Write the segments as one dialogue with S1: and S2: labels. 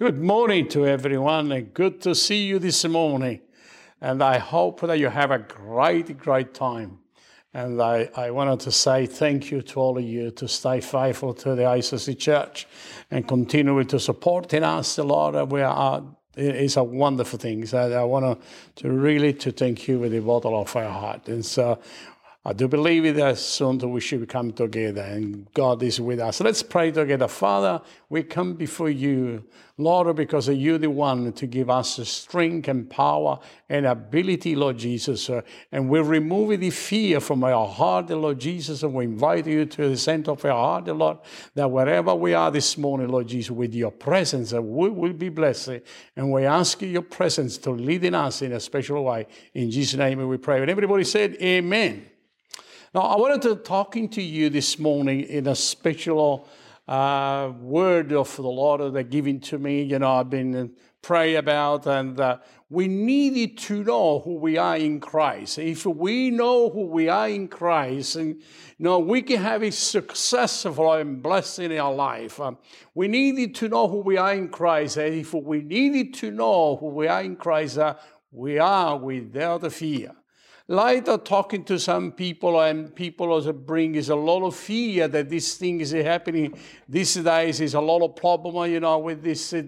S1: Good morning to everyone, and good to see you this morning. And I hope that you have a great, great time. And I, I wanted to say thank you to all of you to stay faithful to the ICC Church and continue to supporting us, Lord. We are it's a wonderful thing. So I want to, to really to thank you with the bottle of our heart. And so I do believe it that soon we should come together and God is with us. Let's pray together. Father, we come before you, Lord, because you're the one to give us strength and power and ability, Lord Jesus. Uh, and we remove the fear from our heart, Lord Jesus, and we invite you to the center of our heart, Lord, that wherever we are this morning, Lord Jesus, with your presence, we will be blessed. And we ask your presence to lead in us in a special way. In Jesus' name we pray. And everybody said, Amen. Now, I wanted to talking to you this morning in a special uh, word of the Lord that given to me. You know, I've been pray about, and uh, we needed to know who we are in Christ. If we know who we are in Christ, and you know, we can have a successful and blessing in our life. Um, we needed to know who we are in Christ. And if we needed to know who we are in Christ, uh, we are without fear. Later, talking to some people, and people also bring is a lot of fear that this thing is happening these days. Is a lot of problem, you know, with this uh,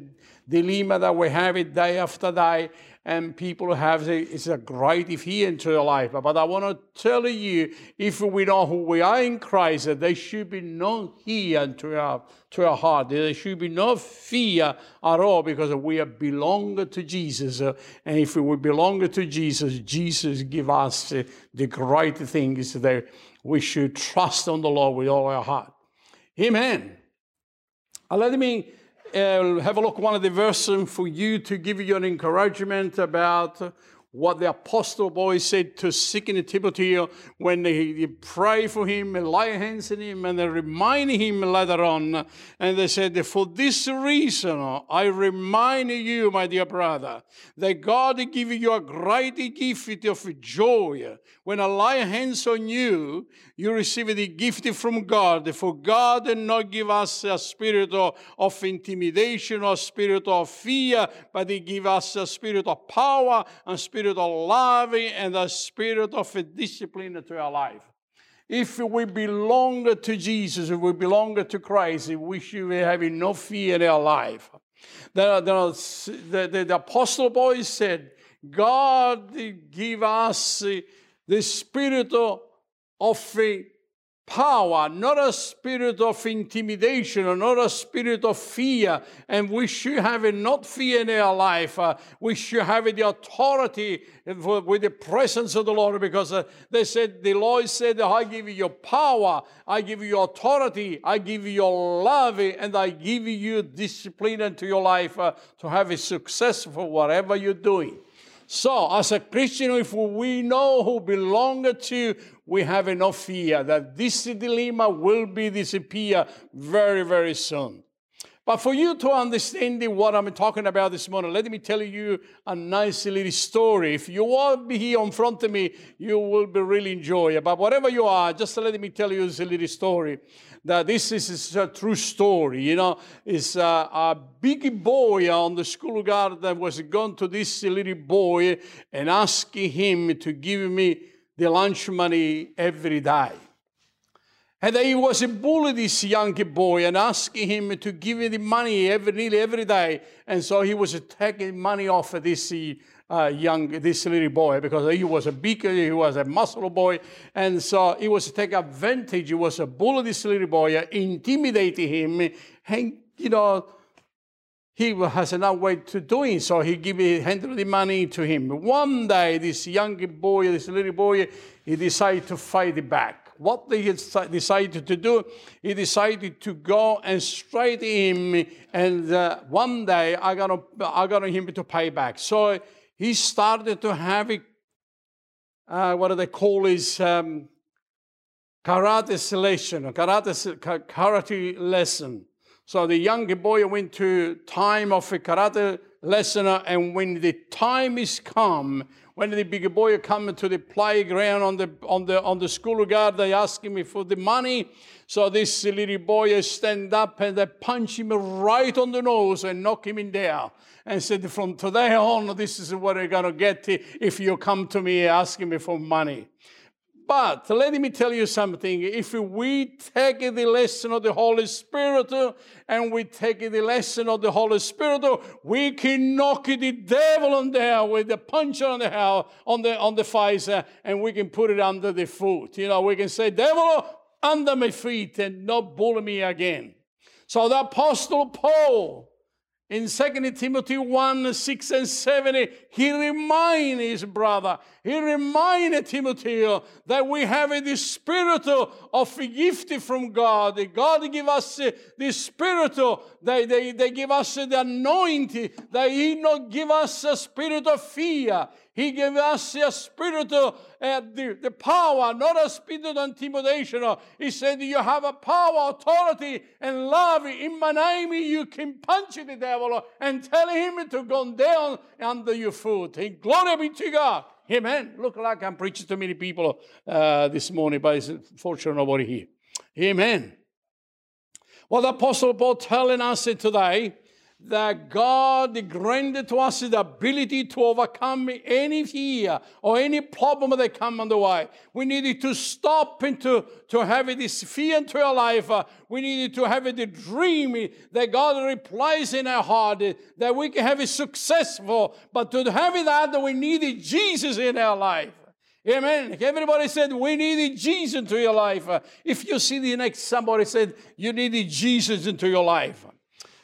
S1: dilemma that we have it day after day and people have it's a great fear into their life. But I want to tell you, if we know who we are in Christ, there should be no fear to our, to our heart. There should be no fear at all because we belong to Jesus. And if we belong to Jesus, Jesus give us uh, the great things that we should trust on the Lord with all our heart. Amen. Let me uh, have a look one of the verses for you to give you an encouragement about what the apostle Paul said to Second Timothy when they, pray for him and lay hands on him and they remind him later on. And they said, For this reason, I remind you, my dear brother, that God give you a great gift of joy. When I lay hands on you, you receive the gift from God. For God did not give us a spirit of, intimidation or spirit of fear, but He gave us a spirit of power and spirit spirit of love and a spirit of discipline to our life. If we belong to Jesus, if we belong to Christ, we should be having no fear in our life. The, the, the, the Apostle Paul said, God give us the spirit of, of power, not a spirit of intimidation or not a spirit of fear. And we should have it not fear in our life. Uh, we should have it the authority with the presence of the Lord because uh, they said, the Lord said, I give you your power, I give you authority, I give you your love, and I give you discipline into your life uh, to have a successful whatever you're doing. So, as a Christian, if we know who belong to, we have enough fear that this dilemma will be disappear very, very soon. But for you to understand what I'm talking about this morning, let me tell you a nice little story. If you will be here in front of me, you will be really enjoy it. But whatever you are, just let me tell you this little story. That this is a true story. You know, it's a, a big boy on the school garden that was going to this little boy and asking him to give me the lunch money every day. And he was bullying this young boy and asking him to give him the money every, nearly every day. And so he was taking money off of this uh, young, this little boy because he was a big, he was a muscle boy. And so he was taking advantage. He was a bully this little boy, intimidating him. And, you know, he has another way to doing so. He give handed the money to him. One day, this young boy, this little boy, he decided to fight back. What he decided to do, he decided to go and straight him, and uh, one day I got I got him to pay back. So he started to have a, uh, what do they call his um, karate lesson, karate karate lesson. So the young boy went to time of a karate lesson. And when the time is come, when the big boy come to the playground on the on the on the school guard, they asking me for the money. So this little boy stand up and they punch him right on the nose and knock him in there. And said, from today on, this is what you're gonna get if you come to me asking me for money. But let me tell you something. If we take the lesson of the Holy Spirit and we take the lesson of the Holy Spirit, we can knock the devil on there with the punch on the hell, on the on the face, and we can put it under the foot. You know, we can say, "Devil, under my feet," and not bully me again. So the Apostle Paul in 2 Timothy 1 6 and 7, he reminded his brother, he reminded Timothy that we have the spirit of a gift from God. God give us the spirit, they, they, they give us the anointing, that He not give us a spirit of fear. He gave us a spirit of uh, the, the power, not a spirit of intimidation. He said, You have a power, authority, and love. In my name, you can punch the devil and tell him to go down under your foot. And glory be to God. Amen. Look like I'm preaching to many people uh, this morning, but it's fortunate nobody here. Amen. What the Apostle Paul telling us today that God granted to us the ability to overcome any fear or any problem that come on the way. We needed to stop and to, to have this fear into our life. Uh, we needed to have the dream that God replies in our heart, uh, that we can have it successful. But to have it that, we needed Jesus in our life. Amen. Everybody said we needed Jesus into your life. Uh, if you see the next somebody said you needed Jesus into your life.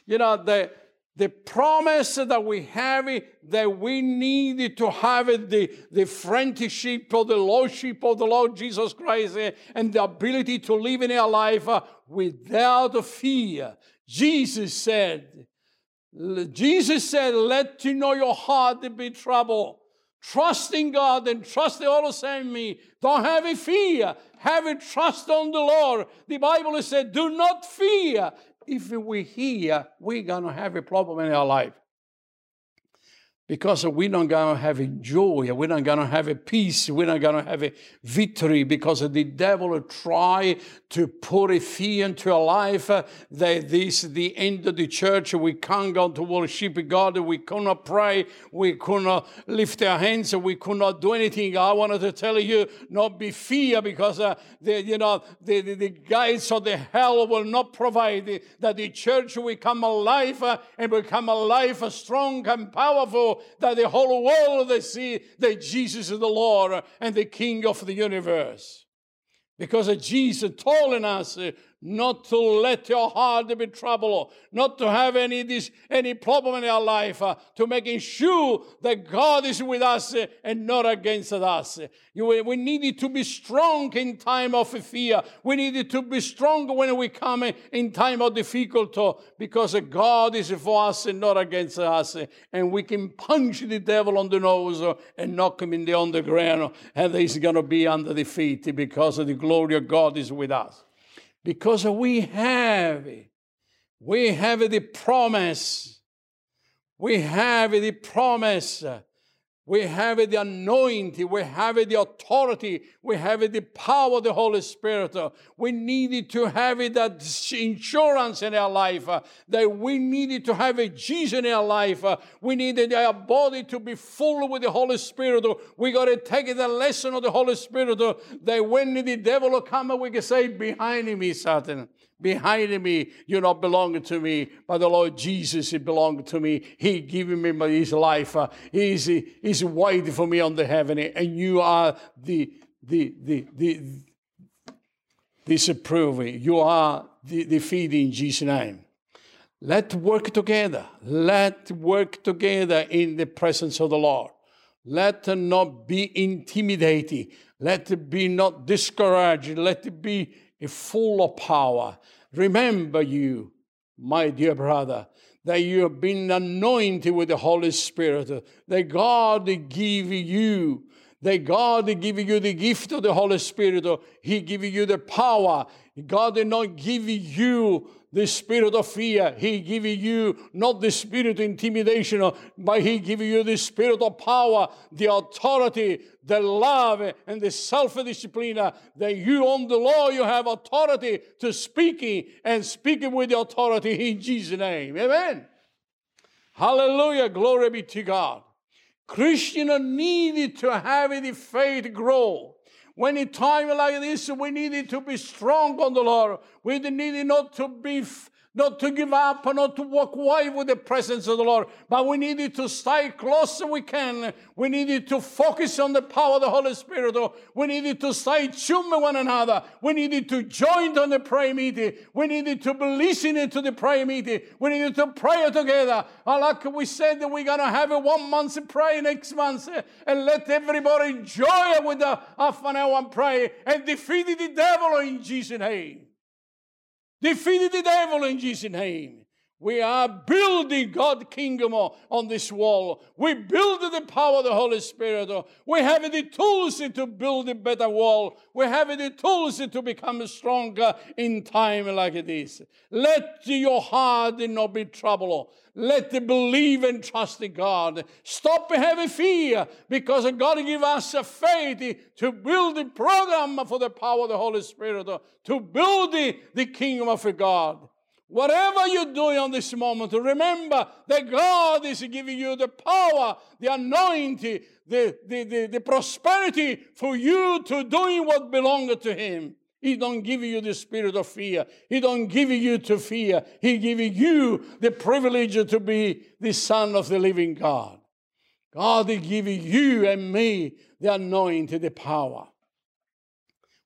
S1: You know, the the promise that we have that we needed to have the, the friendship or the lordship of the Lord Jesus Christ and the ability to live in our life uh, without fear. Jesus said, Jesus said, let you know your heart be trouble. Trust in God and trust the all same me. Don't have a fear. Have a trust on the Lord. The Bible said, do not fear if we hear, we're going to have a problem in our life because we're not going to have a joy, we're not going to have a peace, we're not going to have a victory because the devil will try to put a fear into our life uh, that this is the end of the church. We can't go to worship God, we cannot pray, we cannot lift our hands, we cannot do anything. I wanted to tell you not be fear because uh, the, you know the, the, the guides of the hell will not provide that the church will come alive uh, and become alive, strong and powerful that the whole world they see that Jesus is the Lord and the King of the universe. Because Jesus told us not to let your heart be troubled, not to have any this any problem in our life, uh, to making sure that God is with us uh, and not against us. You, we needed to be strong in time of fear. We needed to be strong when we come in time of difficulty, because God is for us and not against us, and we can punch the devil on the nose and knock him in the underground, and he's going to be under the feet because the glory of God is with us because we have we have the promise. We have the promise we have the anointing, we have the authority, we have the power of the Holy Spirit. We needed to have that insurance in our life, uh, that we needed to have a Jesus in our life. Uh, we needed our body to be full with the Holy Spirit. We got to take the lesson of the Holy Spirit uh, that when the devil will come, we can say, Behind me, Satan behind me, you not belong to me, but the Lord Jesus, He belonged to me. He given me His life. Uh, he's, he's waiting for me on the heaven, and you are the, the, the, the, disapproving. You are the, defeating in Jesus' name. Let work together. Let work together in the presence of the Lord. Let not be intimidated. Let be not discouraged. Let be full of power. Remember you, my dear brother, that you have been anointed with the Holy Spirit, that God give you, that God give you the gift of the Holy Spirit, He give you the power, God did not give you the spirit of fear. He give you not the spirit of intimidation, but He give you the spirit of power, the authority, the love, and the self-discipline. That you on the law, you have authority to speaking and speaking with the authority in Jesus' name. Amen. Hallelujah. Glory be to God. Christians needed to have the faith grow. When in time like this, we needed to be strong on the Lord. We needed not to be not to give up or not to walk away with the presence of the Lord, but we needed to stay close as we can. We needed to focus on the power of the Holy Spirit. We needed to stay tuned with one another. We needed to join on the prayer meeting. We needed to be listening to the prayer meeting. We needed to pray together. And like we said, that we're going to have a one month prayer next month eh, and let everybody enjoy with a half an hour prayer and defeat the devil in Jesus' name defeated the devil in Jesus' name. We are building God's kingdom on this wall. We build the power of the Holy Spirit. We have the tools to build a better wall. We have the tools to become stronger in time like this. Let your heart not be troubled. Let the believe and trust in God. Stop having fear because God give us a faith to build the program for the power of the Holy Spirit, to build the, the kingdom of God. Whatever you're doing on this moment, remember that God is giving you the power, the anointing, the, the, the, the prosperity for you to doing what belongs to Him. He don't give you the spirit of fear. He don't give you to fear. He giving you the privilege to be the son of the living God. God is giving you and me the anointing, the power.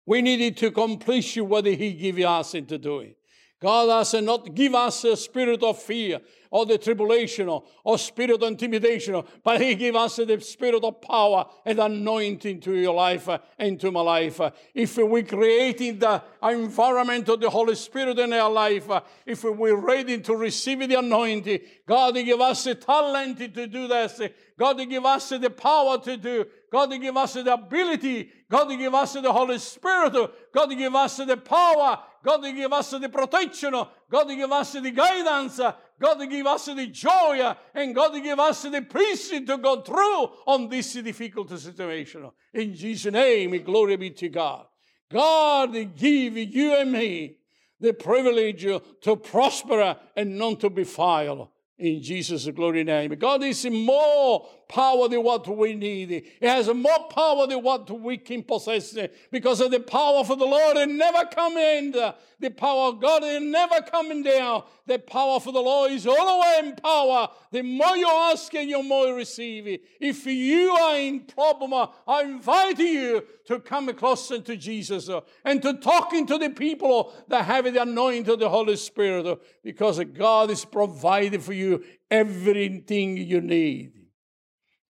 S1: We needed to accomplish what He give us into doing. God has not give us a spirit of fear or the tribulation or, spirit of intimidation, but He give us the spirit of power and anointing to your life uh, and to my life. Uh, if we creating the environment of the Holy Spirit in our life, uh, if we're ready to receive the anointing, God give us the talent to do this. God give us the power to do. God to give us the ability. God to give us the Holy Spirit. God to give us the power. God to give us the protection. God to give us the guidance. God to give us the joy. And God to give us the peace to go through on this difficult situation. In Jesus' name, glory be to God. God give you and me the privilege to prosper and not to be defile in Jesus' glory name. God is more power than what we need. It has more power than what we can possess eh, because of the power of the Lord it never come coming. The power of God is never coming down. The power of the Lord is always in power. The more you ask and the more you receive. If you are in problem, I invite you to come closer to Jesus eh, and to talking to the people that have the anointing of the Holy Spirit eh, because God is providing for you everything you need.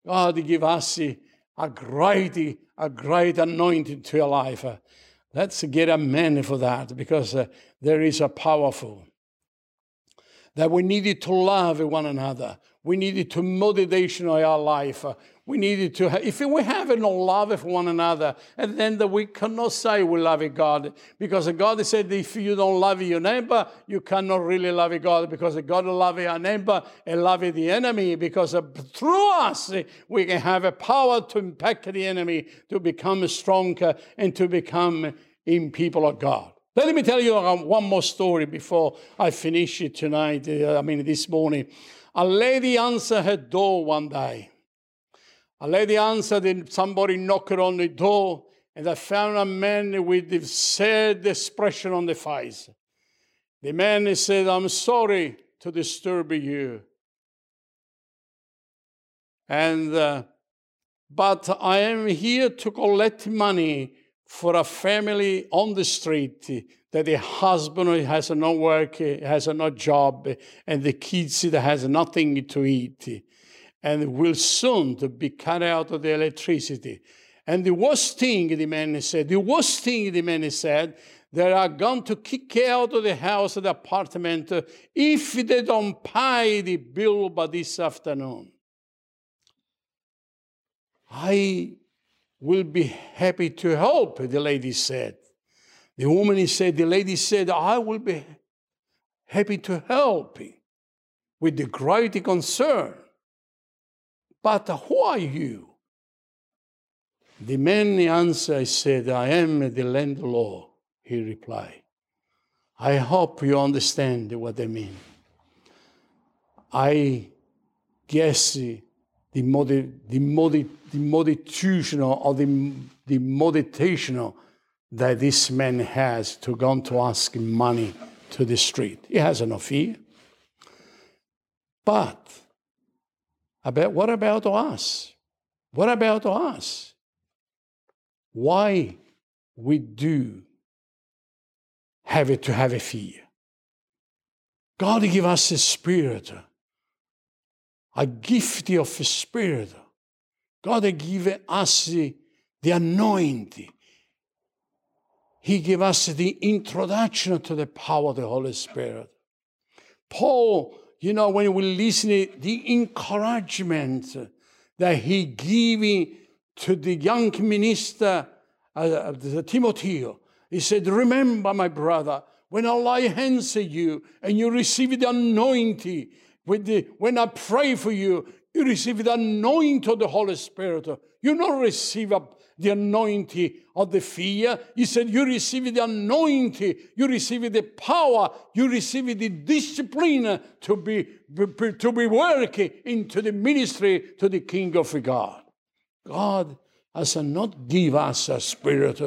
S1: God give us a great, a great anointing to your life. Let's get a man for that because uh, there is a powerful. That we needed to love one another. We needed to motivation our life. We needed to, have, if we have no love for one another, and then we cannot say we love God, because God said if you don't love your neighbor, you cannot really love God, because God love your neighbor and love the enemy, because through us we can have a power to impact the enemy, to become stronger and to become in people of God. Let me tell you one more story before I finish it tonight. Uh, I mean, this morning. A lady answered her door one day. A lady answered and somebody knocked on the door and I found a man with a sad expression on the face. The man said, I'm sorry to disturb you. And, uh, but I am here to collect money for a family on the street that the husband has no work, has no job, and the kids has nothing to eat and will soon be cut out of the electricity. And the worst thing, the man said, the worst thing, the man said, they are going to kick out of the house, the apartment, if they don't pay the bill by this afternoon. I will be happy to help, the lady said. The woman he said, the lady said, I will be happy to help you with the great concern. But who are you? The man answered, said, I am the landlord, he replied. I hope you understand what I mean. I guess the, modi- the, modi- the meditational or the, the meditational that this man has to go to ask money to the street. He has no fear. But about, what about us? What about us? Why we do have it to have a fear? God give us a spirit, a gift of a spirit. God give us the, the anointing. He gave us the introduction to the power of the Holy Spirit. Paul you know, when we listen to the encouragement that he gave to the young minister, uh, uh Timothy, he said, remember, my brother, when I lay hands on you and you receive the anointing, the, when I pray for you, you receive the anointing of the Holy Spirit. You not receive the anointing of the fear. He said, You receive the anointing, you receive the power, you receive the discipline to be, to be working into the ministry to the King of God. God has not give us a spirit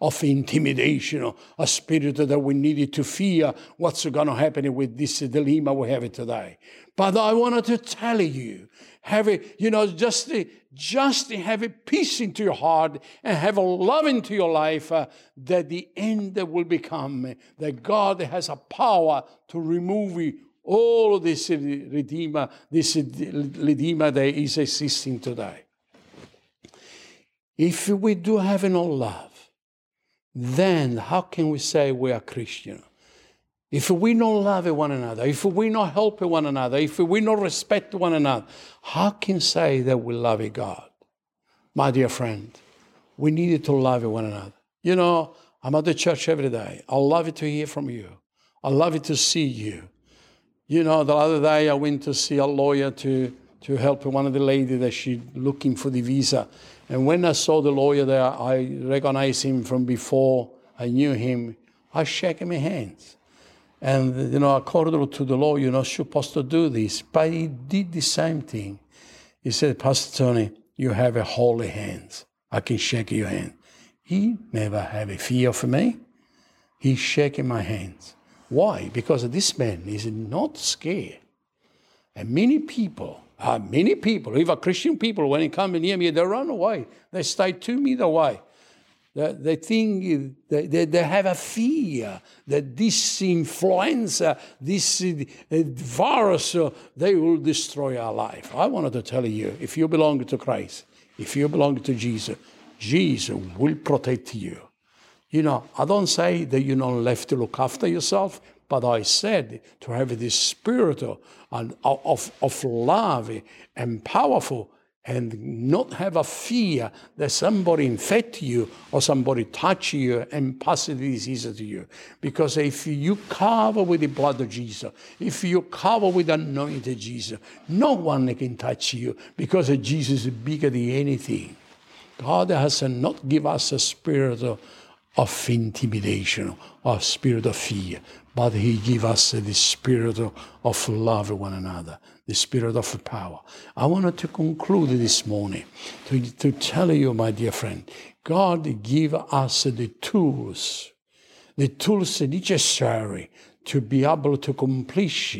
S1: of intimidation, or a spirit that we needed to fear what's going to happen with this dilemma we have today. But I wanted to tell you, have a, you know, just, just have a peace into your heart and have a love into your life uh, that the end will become that God has a power to remove all this redeemer, this redeemer that is existing today. If we do have no love, then how can we say we are Christian? If we don't love one another, if we don't help one another, if we don't respect one another, how can say that we love God? My dear friend, we need to love one another. You know, I'm at the church every day. I love it to hear from you. I love it to see you. You know, the other day I went to see a lawyer to, to help one of the ladies that she looking for the visa. And when I saw the lawyer there, I recognized him from before. I knew him. I shake my hands. And, you know, according to the law, you're not supposed to do this. But he did the same thing. He said, Pastor Tony, you have a holy hands. I can shake your hand. He never have a fear for me. He's shaking my hands. Why? Because this man is not scared. And many people, uh, many people, even Christian people, when they come near me, they run away. They stay two meters away. They think they, they have a fear that this influenza, this uh, virus, uh, they will destroy our life. I wanted to tell you if you belong to Christ, if you belong to Jesus, Jesus will protect you. You know, I don't say that you're not left to look after yourself, but I said to have this spirit of, of, love and powerful and not have a fear that somebody infect you or somebody touch you and pass the disease to you. Because if you cover with the blood of Jesus, if you cover with anointed Jesus, no one can touch you because Jesus is bigger than anything. God has not give us a spirit of, of intimidation or spirit of fear, but He give us the spirit of, love one another the spirit of power. I wanted to conclude this morning to, to tell you, my dear friend, God give us the tools, the tools necessary to be able to accomplish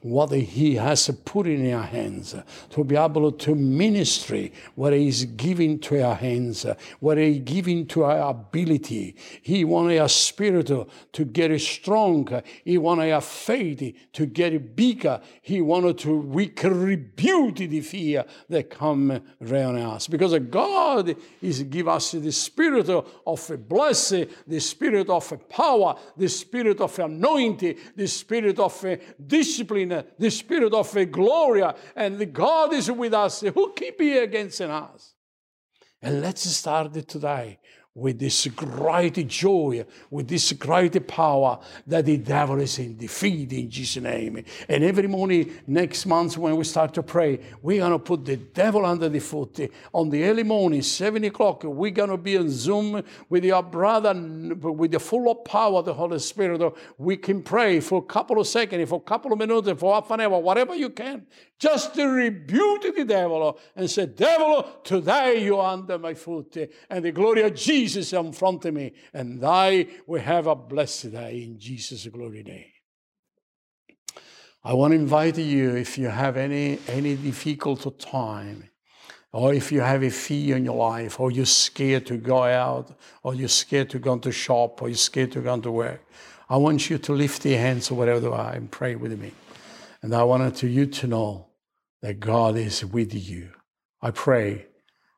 S1: what He has put in our hands, to be able to ministry what He is giving to our hands, what He is giving to our ability. He wants our spirit to get strong. He wants our faith to get bigger. He wanted to we can rebuke the fear that come around us because God is give us the spirit of a blessing, the spirit of a power, the spirit of anointing the spirit of uh, discipline, the spirit of uh, glory, and the God is with us. Who keep you against us? And let's start today with this great joy, with this great power that the devil is in defeat in Jesus' name. And every morning next month when we start to pray, we're to put the devil under the foot. On the early morning, 7 o'clock, we're to be on Zoom with your brother with the full of power of the Holy Spirit. We can pray for a couple of seconds, for a couple of minutes, for half an hour, whatever you can, just to rebuke the devil and say, Devil, today you are under my foot. And the glory of Jesus in front of me. And I will have a blessed day in Jesus' glory name. I want to invite you if you have any, any difficult time, or if you have a fear in your life, or you're scared to go out, or you're scared to go to shop, or you're scared to go to work, I want you to lift your hands or whatever and pray with me. And I wanted you to know that God is with you. I pray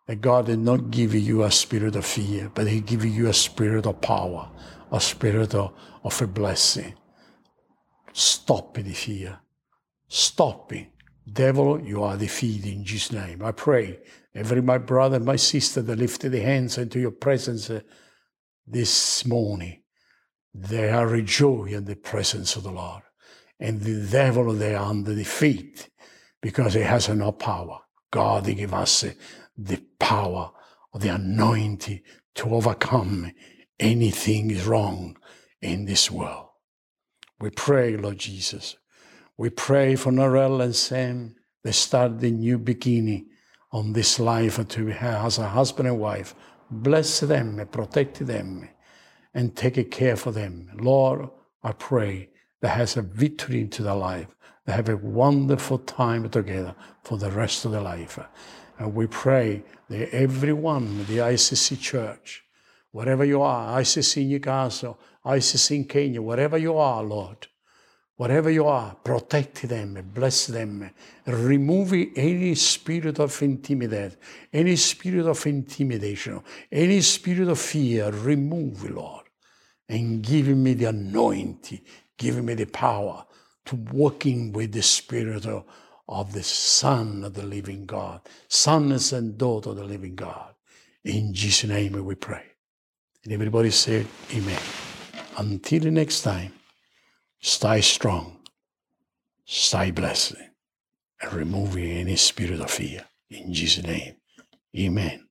S1: that God did not give you a spirit of fear, but He gave you a spirit of power, a spirit of, of a blessing. Stop the fear. Stop it. Devil, you are defeated in Jesus' name. I pray every my brother, and my sister that lifted their hands into your presence uh, this morning, they are rejoicing in the presence of the Lord. And the devil, they are under defeat because he has no power. God give us uh, the power of the anointing to overcome anything is wrong in this world. We pray, Lord Jesus. We pray for Norel and Sam. They start the new beginning on this life to have as a husband and wife. Bless them, protect them, and take care for them. Lord, I pray that has a victory into their life. They have a wonderful time together for the rest of their life. And we pray that everyone, the ICC church, wherever you are, ICC in Newcastle, ICC in Kenya, wherever you are, Lord, wherever you are, protect them, bless them, remove any spirit of intimidation, any spirit of intimidation, any spirit of fear, remove, Lord, and give me the anointing, give me the power to walking with the spirit of of the Son of the living God, sons and daughter of the living God. In Jesus' name we pray. And everybody said, Amen. Until the next time, stay strong, stay blessed, and remove any spirit of fear. In Jesus' name, Amen.